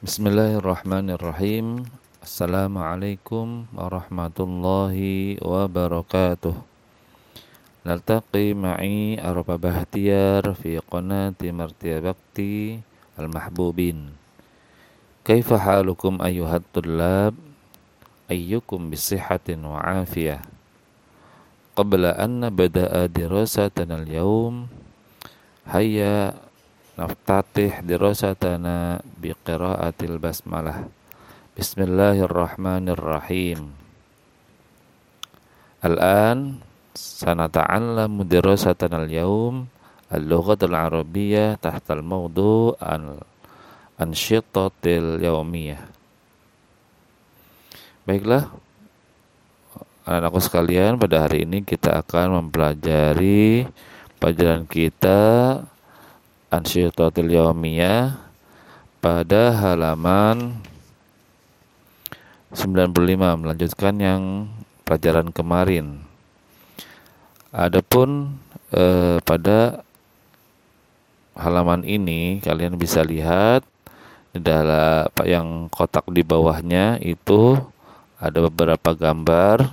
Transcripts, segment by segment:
Bismillahirrahmanirrahim. Assalamualaikum warahmatullahi wabarakatuh. Naltaqi ma'i arba bahtiyar fi qanati martiya bakti al-mahbubin. Kaifa halukum ayyuhat tullab? Ayyukum bisihatin wa afiyah. Qabla an nabda'a dirasatana al-yawm, hayya naftatih dirasatana biqiraatil basmalah. Bismillahirrahmanirrahim. Al-an sanata'allamu dirasatana al-yawm al-lughat al-arabiyyah tahta al-mawdu' al-ansyitatil yawmiyah. Baiklah anak-anakku sekalian pada hari ini kita akan mempelajari pelajaran kita Ansyitatul Yaumiyah pada halaman 95 melanjutkan yang pelajaran kemarin. Adapun eh, pada halaman ini kalian bisa lihat di dalam yang kotak di bawahnya itu ada beberapa gambar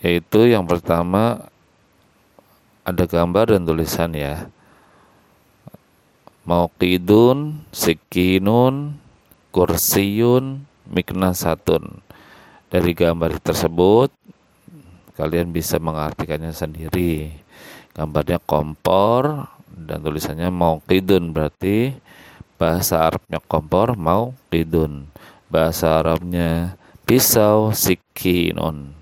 yaitu yang pertama ada gambar dan tulisan ya. Mauqidun, sikinun, kursiyun, miknasatun. Dari gambar tersebut kalian bisa mengartikannya sendiri. Gambarnya kompor dan tulisannya mauqidun berarti bahasa Arabnya kompor mauqidun. Bahasa Arabnya pisau sikinun.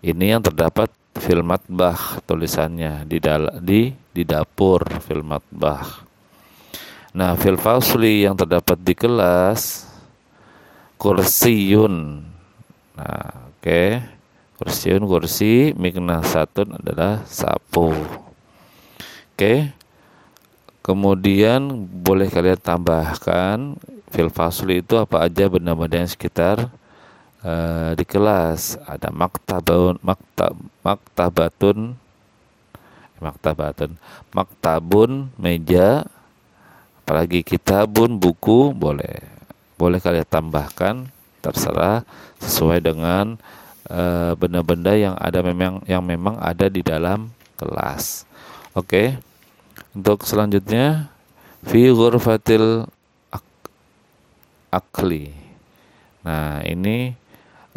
Ini yang terdapat Filmat Bah tulisannya di di di dapur Filmat Bah. Nah, fil fasli yang terdapat di kelas kursiun. Nah, oke. Okay. Kursiun kursi mikna satun adalah sapu. Oke. Okay. Kemudian boleh kalian tambahkan fil fasli itu apa aja benda-benda yang sekitar uh, di kelas ada maktabun maktab maktabatun maktabatun maktabun meja apalagi kitabun buku boleh boleh kalian tambahkan terserah sesuai dengan eh, benda-benda uh, yang ada memang yang memang ada di dalam kelas oke okay. untuk selanjutnya fi ghurfatil ak akli nah ini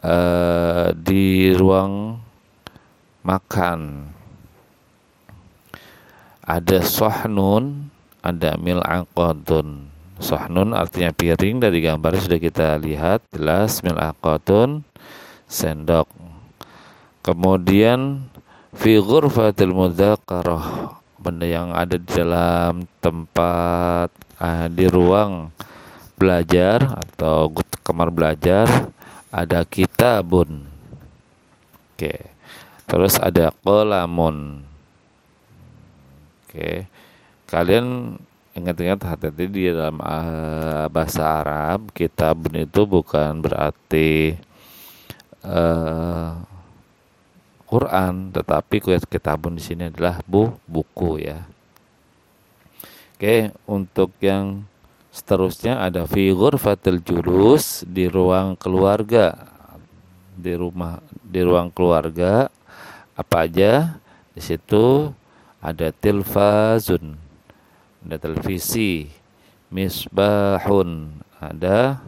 uh, di ruang makan. Ada sohnun ada mil'aqatun sohnun artinya piring dari gambarnya sudah kita lihat jelas mil'aqatun sendok. Kemudian fi ghurfatil mudzakarah benda yang ada di dalam tempat uh, di ruang belajar atau kamar belajar ada kitabun. Oke. Terus ada kolamun. Oke. Kalian ingat-ingat hati-hati di dalam uh, bahasa Arab kitabun itu bukan berarti uh, Quran, tetapi kitabun di sini adalah bu buku ya. Oke, untuk yang Seterusnya ada figur fatil julus di ruang keluarga. Di rumah di ruang keluarga apa aja? Di situ ada tilfazun, ada televisi, misbahun, ada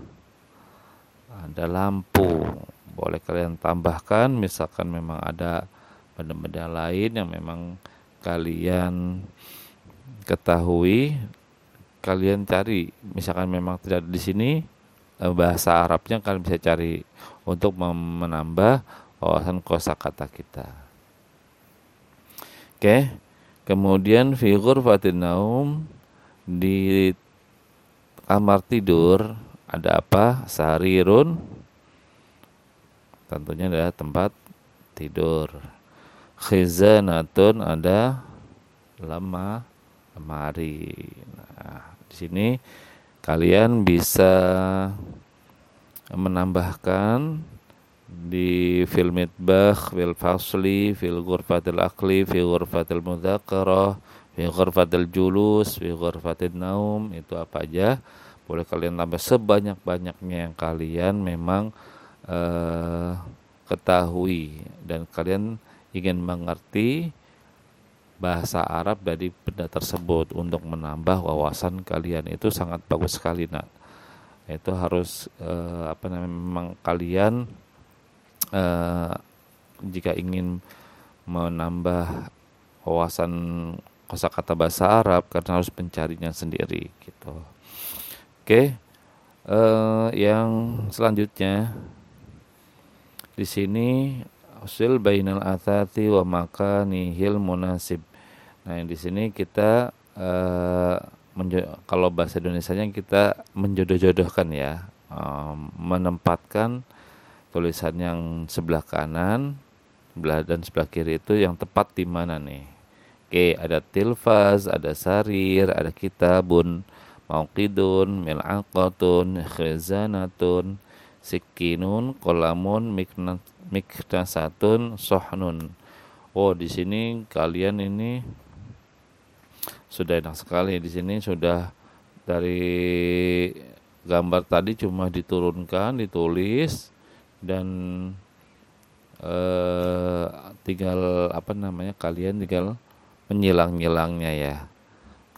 ada lampu. Boleh kalian tambahkan misalkan memang ada benda-benda lain yang memang kalian ketahui kalian cari misalkan memang tidak di sini eh, bahasa Arabnya kalian bisa cari untuk menambah wawasan kosakata kita. Oke. Kemudian figur fatinaum di kamar tidur ada apa? Sarirun tentunya adalah tempat tidur. Khizanatun ada lama lemari. Nah, di sini kalian bisa menambahkan di fil mitbah, fil fasli, fil ghurfatil akli, fil ghurfatil mudzakarah, fi ghurfatil julus fi ghurfatil naum itu apa aja. Boleh kalian tambah sebanyak-banyaknya yang kalian memang uh, ketahui. Dan kalian ingin mengerti bahasa Arab dari benda tersebut. Untuk menambah wawasan kalian itu sangat bagus sekali nak itu harus uh, apa namanya memang kalian uh, jika ingin menambah wawasan kosakata bahasa Arab karena harus mencarinya sendiri gitu. Oke, uh, yang selanjutnya di sini usul bainal athati wa makanihil munasib. Nah, di sini kita uh, kalau bahasa Indonesia-nya kita menjodoh-jodohkan ya, menempatkan tulisan yang sebelah kanan sebelah dan sebelah kiri itu yang tepat di mana nih? Oke ada tilfaz ada sarir ada kitabun mauqidun mil'aqatun khizanatun sikinun kolamun miknasatun sohnun. Oh di sini kalian ini sudah enak sekali di sini sudah dari gambar tadi cuma diturunkan ditulis dan eh, tinggal apa namanya kalian tinggal menyilang-nyilangnya ya.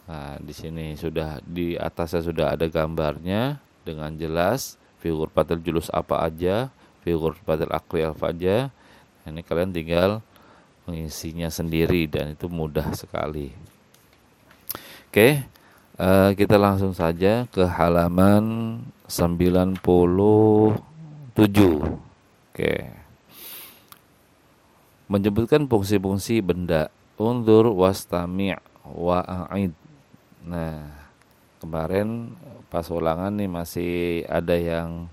Nah, di sini sudah di atasnya sudah ada gambarnya dengan jelas figur patil julus apa aja, figur patil akri apa aja. Ini kalian tinggal mengisinya sendiri dan itu mudah sekali. Oke, uh, kita langsung saja ke halaman 90 7. Oke. Menyebutkan fungsi-fungsi benda. Undur wastami' wa'aid. Nah, kemarin pas ulangan nih masih ada yang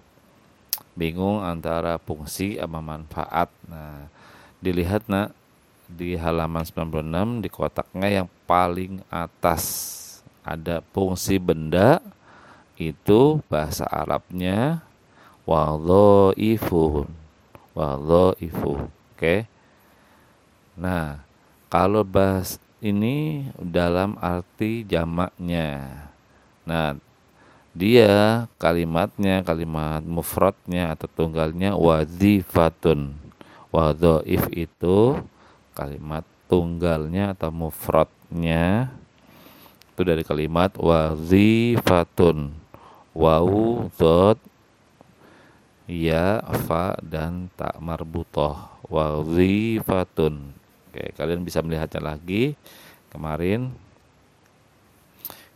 bingung antara fungsi sama manfaat. Nah, dilihat nak di halaman 96 di kotaknya yang paling atas. Ada fungsi benda itu bahasa Arabnya wadhaifun wadhaifu oke. Nah kalau bahas ini dalam arti jamaknya. Nah dia kalimatnya kalimat mufradnya atau tunggalnya wazifatun. Wadhaif itu kalimat tunggalnya atau mufradnya itu dari kalimat wazifatun. Wau dot ya fa dan tak marbutoh. Wazifatun. Oke kalian bisa melihatnya lagi. Kemarin.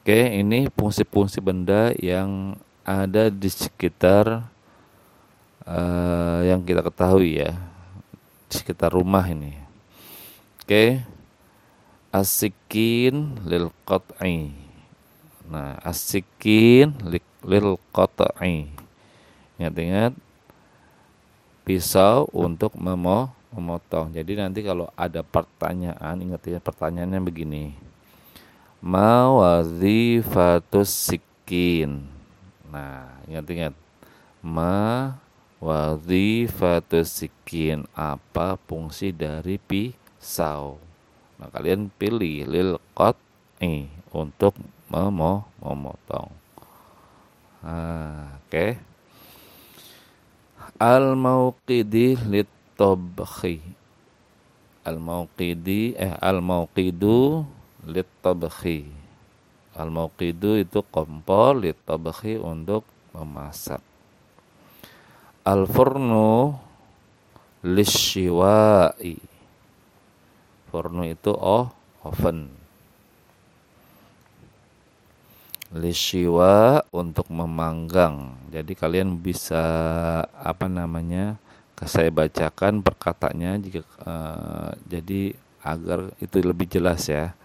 Oke ini fungsi-fungsi benda yang ada di sekitar uh, yang kita ketahui ya. Di sekitar rumah ini oke asikin lil qat'i nah asikin lil qat'i Ingat-ingat pisau untuk memo memotong. Jadi nanti kalau ada pertanyaan, ingat ya pertanyaannya begini. Ma wazifatus sikin. Nah, ingat-ingat. Ma wazifatus sikin. Apa fungsi dari pisau? Nah, kalian pilih lil qat'i untuk memo memotong. Nah, oke. Okay al mauqidi tabkhi al mauqidi eh al mauqidu tabkhi al mauqidu itu kompor lit tabkhi untuk memasak al furnu lisyiwai furnu itu oh oven lishiwa untuk memanggang. Jadi kalian bisa apa namanya? Saya bacakan perkataannya jika uh, jadi agar itu lebih jelas ya.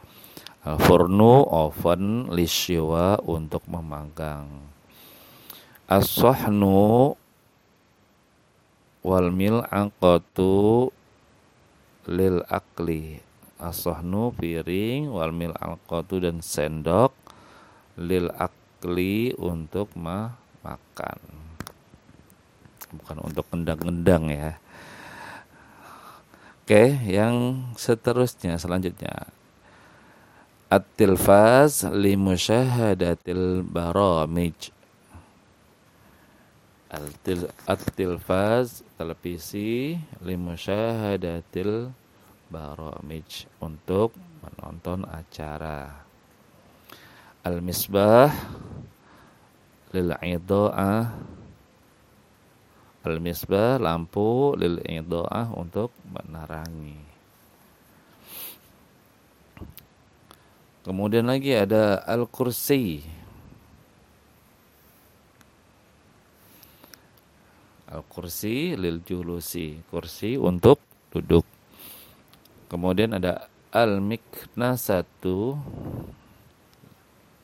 Uh, furnu oven lishiwa untuk memanggang. As-sahnu wal mil'aqatu lil akli. As-sahnu piring wal mil'aqatu dan sendok lil akli untuk makan. Bukan untuk ngendang-ngendang ya. Oke yang seterusnya selanjutnya. At-tilfaz li musyahadatil baramij at-tilfaz televisi li musyahadatil baramij untuk menonton acara. Al-misbah lil idha'ah al-misbah lampu lil idha'ah untuk menerangi. Kemudian lagi ada al-kursi. Al-kursi lil julusi, kursi untuk duduk. Kemudian ada al-miknasatu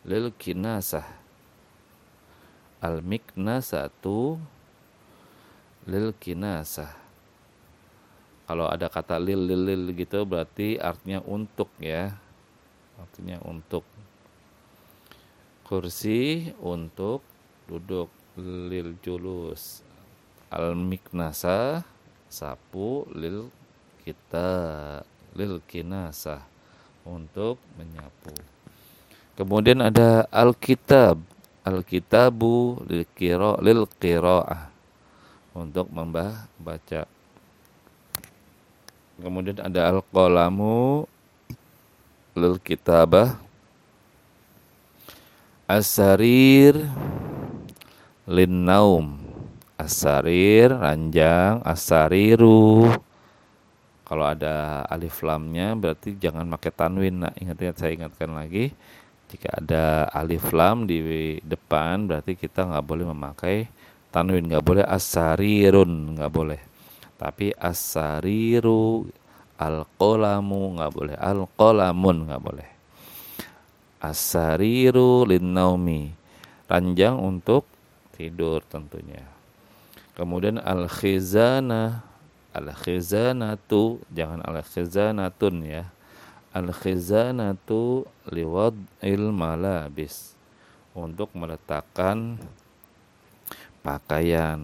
lil kinasah. Al-miknasatu lil kinasah. Kalau ada kata lil lil lil gitu berarti artinya untuk ya artinya untuk kursi untuk duduk lil julus al miknasa sapu lil kita lil kinasa untuk menyapu. Kemudian ada al kitab al kitabu lil kiro lil kiroah untuk membaca kemudian ada al qalamu lil kitabah. Asarir lin naum asarir ranjang asariru kalau ada alif lamnya berarti jangan pakai tanwin nah ingat-ingat saya ingatkan lagi. Jika ada alif lam di depan berarti kita nggak boleh memakai tanwin. Nggak boleh asarirun nggak boleh. Tapi asariru al-qolamu nggak boleh. Al-qolamun nggak boleh. Asariru linnaumi. Ranjang untuk tidur tentunya kemudian al-khizana. Al-khizanatu. Jangan al-khizanatun ya. Al-khizanatu il malabis. Untuk meletakkan pakaian.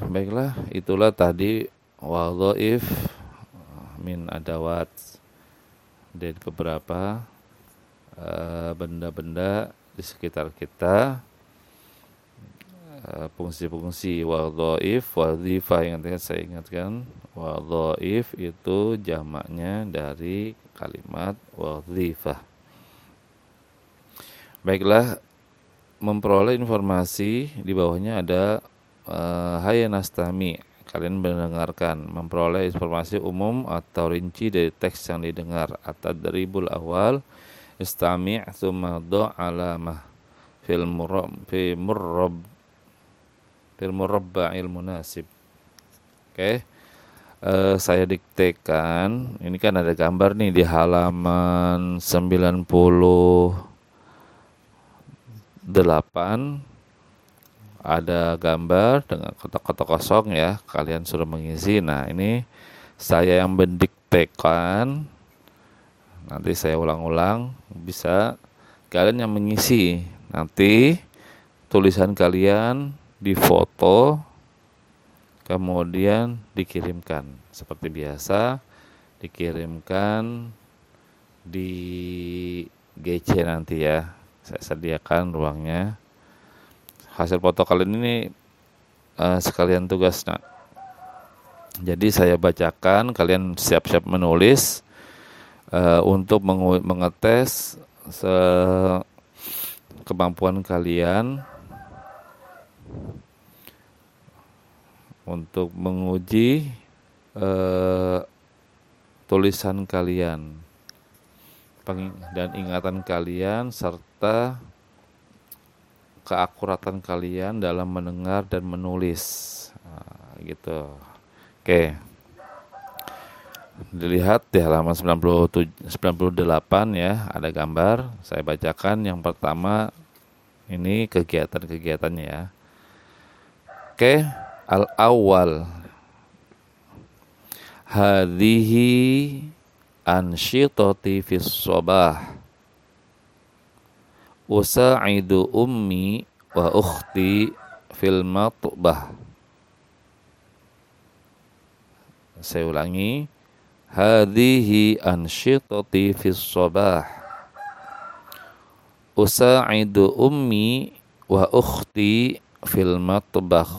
Baiklah itulah tadi wadhaif min adawat. Dari beberapa eh, benda-benda uh, di sekitar kita fungsi-fungsi wadhaif wadhifah tadi saya ingatkan wadhaif itu jamaknya dari kalimat wadhifah baiklah memperoleh informasi di bawahnya ada uh, hayanastami kalian mendengarkan, memperoleh informasi umum atau rinci dari teks yang didengar. atau dribul awal istami' thumma alamah fil murab fi murrab fil murabba'il munasib. Oke. Okay. Uh, eh, saya diktekan. Ini kan ada gambar nih di halaman 98 ada gambar dengan kotak-kotak kosong ya kalian suruh mengisi nah ini saya yang mendiktekan nanti saya ulang-ulang bisa kalian yang mengisi nanti tulisan kalian difoto kemudian dikirimkan. Seperti biasa dikirimkan di GC nanti ya. Saya sediakan ruangnya. Hasil foto kalian ini uh, sekalian tugas nak. Jadi saya bacakan, kalian siap-siap menulis uh, untuk mengetes se kemampuan kalian untuk menguji uh, tulisan kalian. Dan ingatan kalian serta keakuratan kalian dalam mendengar dan menulis. Nah, gitu. Oke. Dilihat di halaman 97, 98 ya ada gambar. Saya bacakan yang pertama ini kegiatan-kegiatannya ya oke al awal hadhihi ansyitati fis sabah. Usa'idu ummi wa ukhti fil matbah. Saya ulangi. Hadhihi ansyitati fis sabah. Usa'idu ummi wa ukhti fil matbakh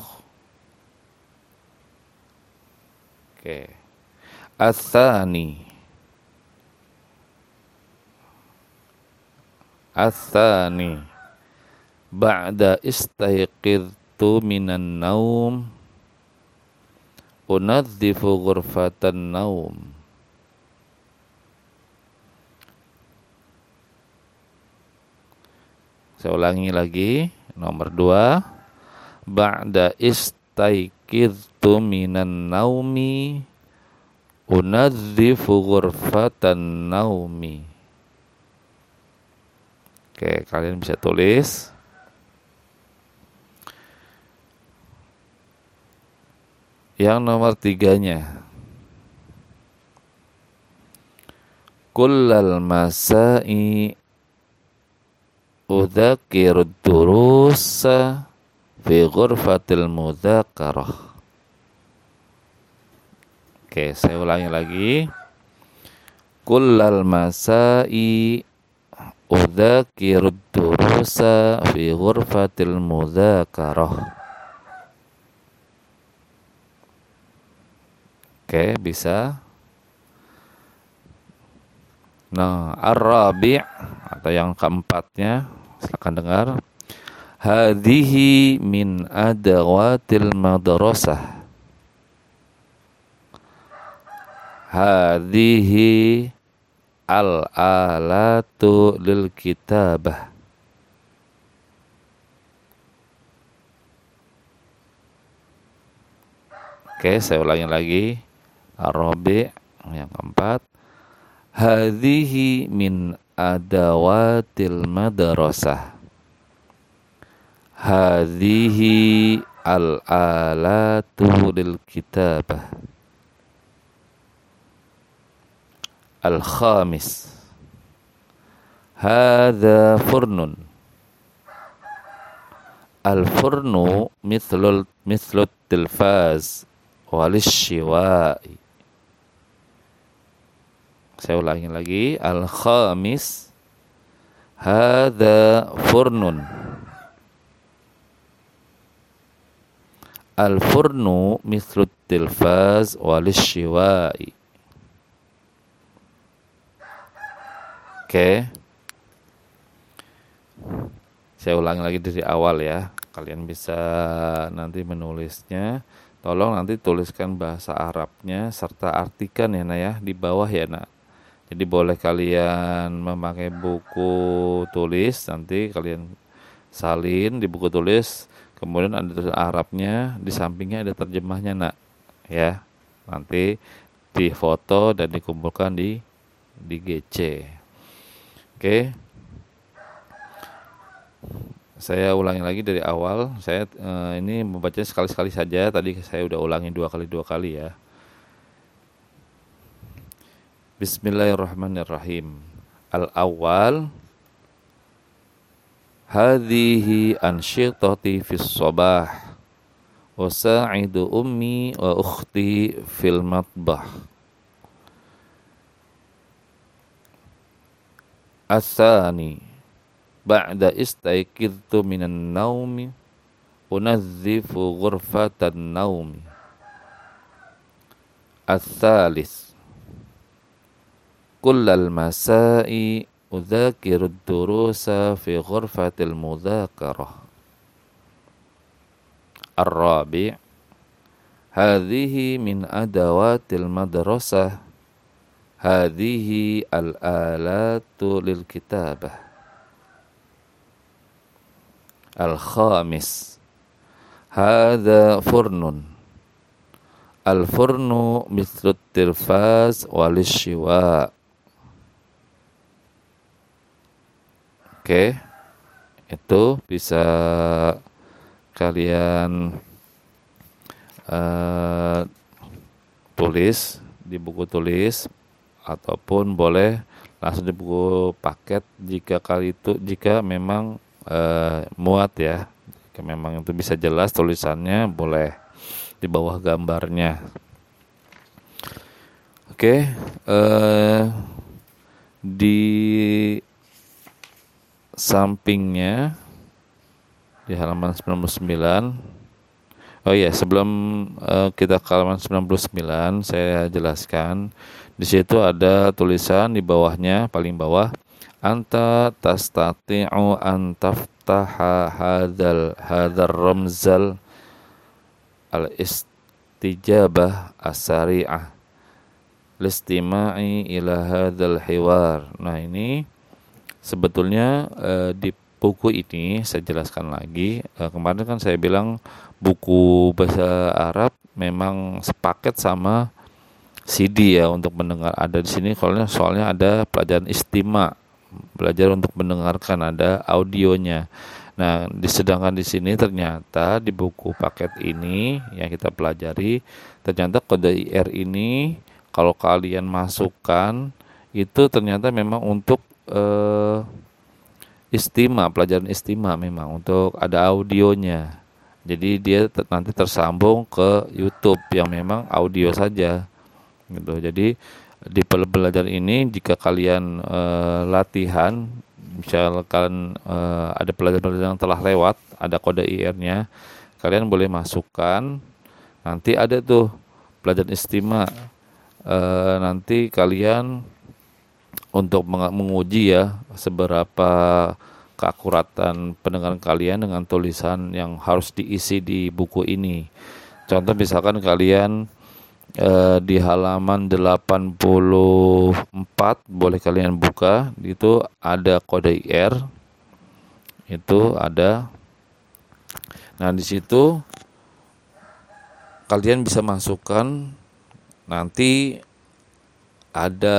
oke okay. athani athani ba'da istayqidtu minan naum unadzifu ghurfatan naum Saya ulangi lagi. Nomor dua. Ba'da istaikidtu minan naumi unadzifu ghurfatan naumi. Oke, kalian bisa tulis. Yang nomor tiganya. Kullal masai udzakiru durusa fi ghurfatil mudzakarah. Oke, saya ulangi lagi. Kullal masai udzakiru durusa fi ghurfatil mudzakarah. Oke, bisa. Nah, ar-rabi' atau yang keempatnya Silakan dengar. Hadhihi min adawatil madrasah. Hadhihi al-alatu lil kitabah. Oke, saya ulangi lagi. Arabi yang keempat. Hadhihi min adawatil madrasah hadhihi al alatu lil kitabah al khamis hadha furnun. Al furnu mithlul mithlut tilfaz wal shiwa'i saya ulangi lagi. Al-khamis. Hadza furnun. Al-furnu mithlu tilfaz wal shiwa'i. Oke. Okay. Saya ulangi lagi dari awal ya. Kalian bisa nanti menulisnya. Tolong nanti tuliskan bahasa Arabnya serta artikan ya nak ya di bawah ya nak. Jadi boleh kalian memakai buku tulis nanti kalian salin di buku tulis, kemudian ada tulisan Arabnya, di sampingnya ada terjemahnya nak, ya. Nanti di foto dan dikumpulkan di di GC. Oke. Saya ulangi lagi dari awal. Saya eh, ini membaca sekali-sekali saja. Tadi saya udah ulangi dua kali dua kali ya. Bismillahirrahmanirrahim. Al-awwal Hadhihi هذه أنشطتي في الصباح أساعد أمي وأختي في المطبخ. الثاني بعد استيقظت من النوم أنظف غرفة النوم. الثالث كل المساء أذاكر الدروس في غرفة المذاكرة. الرابع هذه من أدوات المدرسة. هذه الآلات للكتابة. الخامس هذا فرن. الفرن مثل التلفاز والشواء. Oke. Itu bisa kalian uh, tulis di buku tulis ataupun boleh langsung di buku paket jika kali itu jika memang uh, muat ya jika memang itu bisa jelas tulisannya boleh di bawah gambarnya Oke, uh, di sampingnya di halaman 99 Oh iya, sebelum uh, kita ke halaman 99 saya jelaskan di situ ada tulisan di bawahnya paling bawah anta tastati'u an taftaha hadzal hadzal ramzal al istijabah as-sari'ah listima'i ila hadzal hiwar. Nah, ini sebetulnya uh, di buku ini saya jelaskan lagi. Uh, kemarin kan saya bilang buku bahasa Arab memang sepaket sama CD ya untuk mendengar ada di sini soalnya soalnya ada pelajaran istima belajar untuk mendengarkan ada audionya. Nah, disedangkan di sini ternyata di buku paket ini yang kita pelajari ternyata kode IR ini kalau kalian masukkan itu ternyata memang untuk uh, istima pelajaran istima memang untuk ada audionya. Jadi dia nanti tersambung ke YouTube yang memang audio saja gitu. Jadi di pelajaran ini jika kalian uh, latihan misalkan uh, ada pelajaran yang telah lewat ada kode IR-nya kalian boleh masukkan. Nanti ada tuh pelajaran istima e, nanti kalian untuk menguji ya seberapa keakuratan pendengaran kalian dengan tulisan yang harus diisi di buku ini. Contoh misalkan kalian e, di halaman 84 boleh kalian buka itu ada kode IR itu ada nah di situ kalian bisa masukkan nanti ada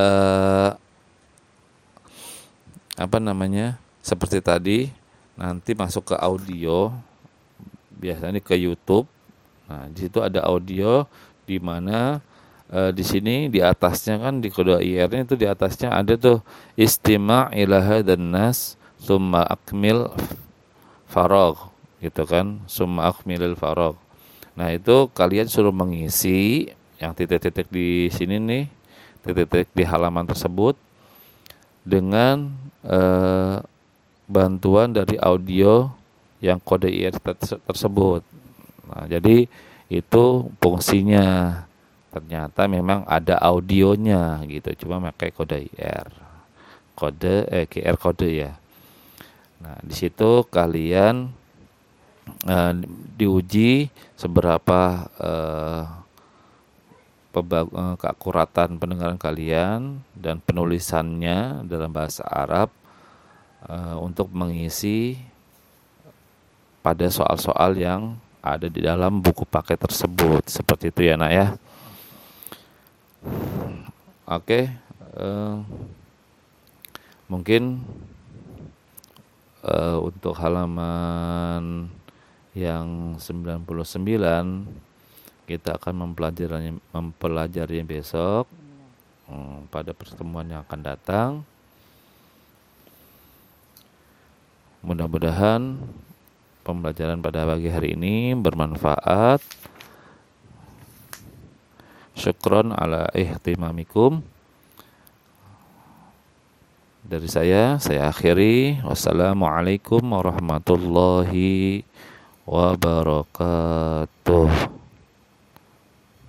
apa namanya? Seperti tadi nanti masuk ke audio biasanya ke YouTube. Nah di situ ada audio di mana e, di sini di atasnya kan di kode IR-nya itu di atasnya ada tuh istima ilaha dan nas summa akmil farog gitu kan summa akmilil farog nah itu kalian suruh mengisi yang titik-titik di sini nih titik-titik di halaman tersebut dengan eh, bantuan dari audio yang kode IR tersebut. Nah, jadi itu fungsinya ternyata memang ada audionya gitu, cuma pakai kode IR. Kode eh QR kode ya. Nah, di situ kalian eh, diuji seberapa eh, Eh, keakuratan pendengaran kalian dan penulisannya dalam bahasa Arab uh, untuk mengisi pada soal-soal yang ada di dalam buku paket tersebut. Seperti itu ya nak ya. Oke uh, eh, mungkin uh, untuk halaman yang 99 kita akan mempelajarinya mempelajarinya besok hmm, pada pertemuan yang akan datang. Mudah-mudahan pembelajaran pada pagi hari ini bermanfaat. Syukron ala ihtimamikum. Dari saya, saya akhiri. Wassalamualaikum warahmatullahi wabarakatuh.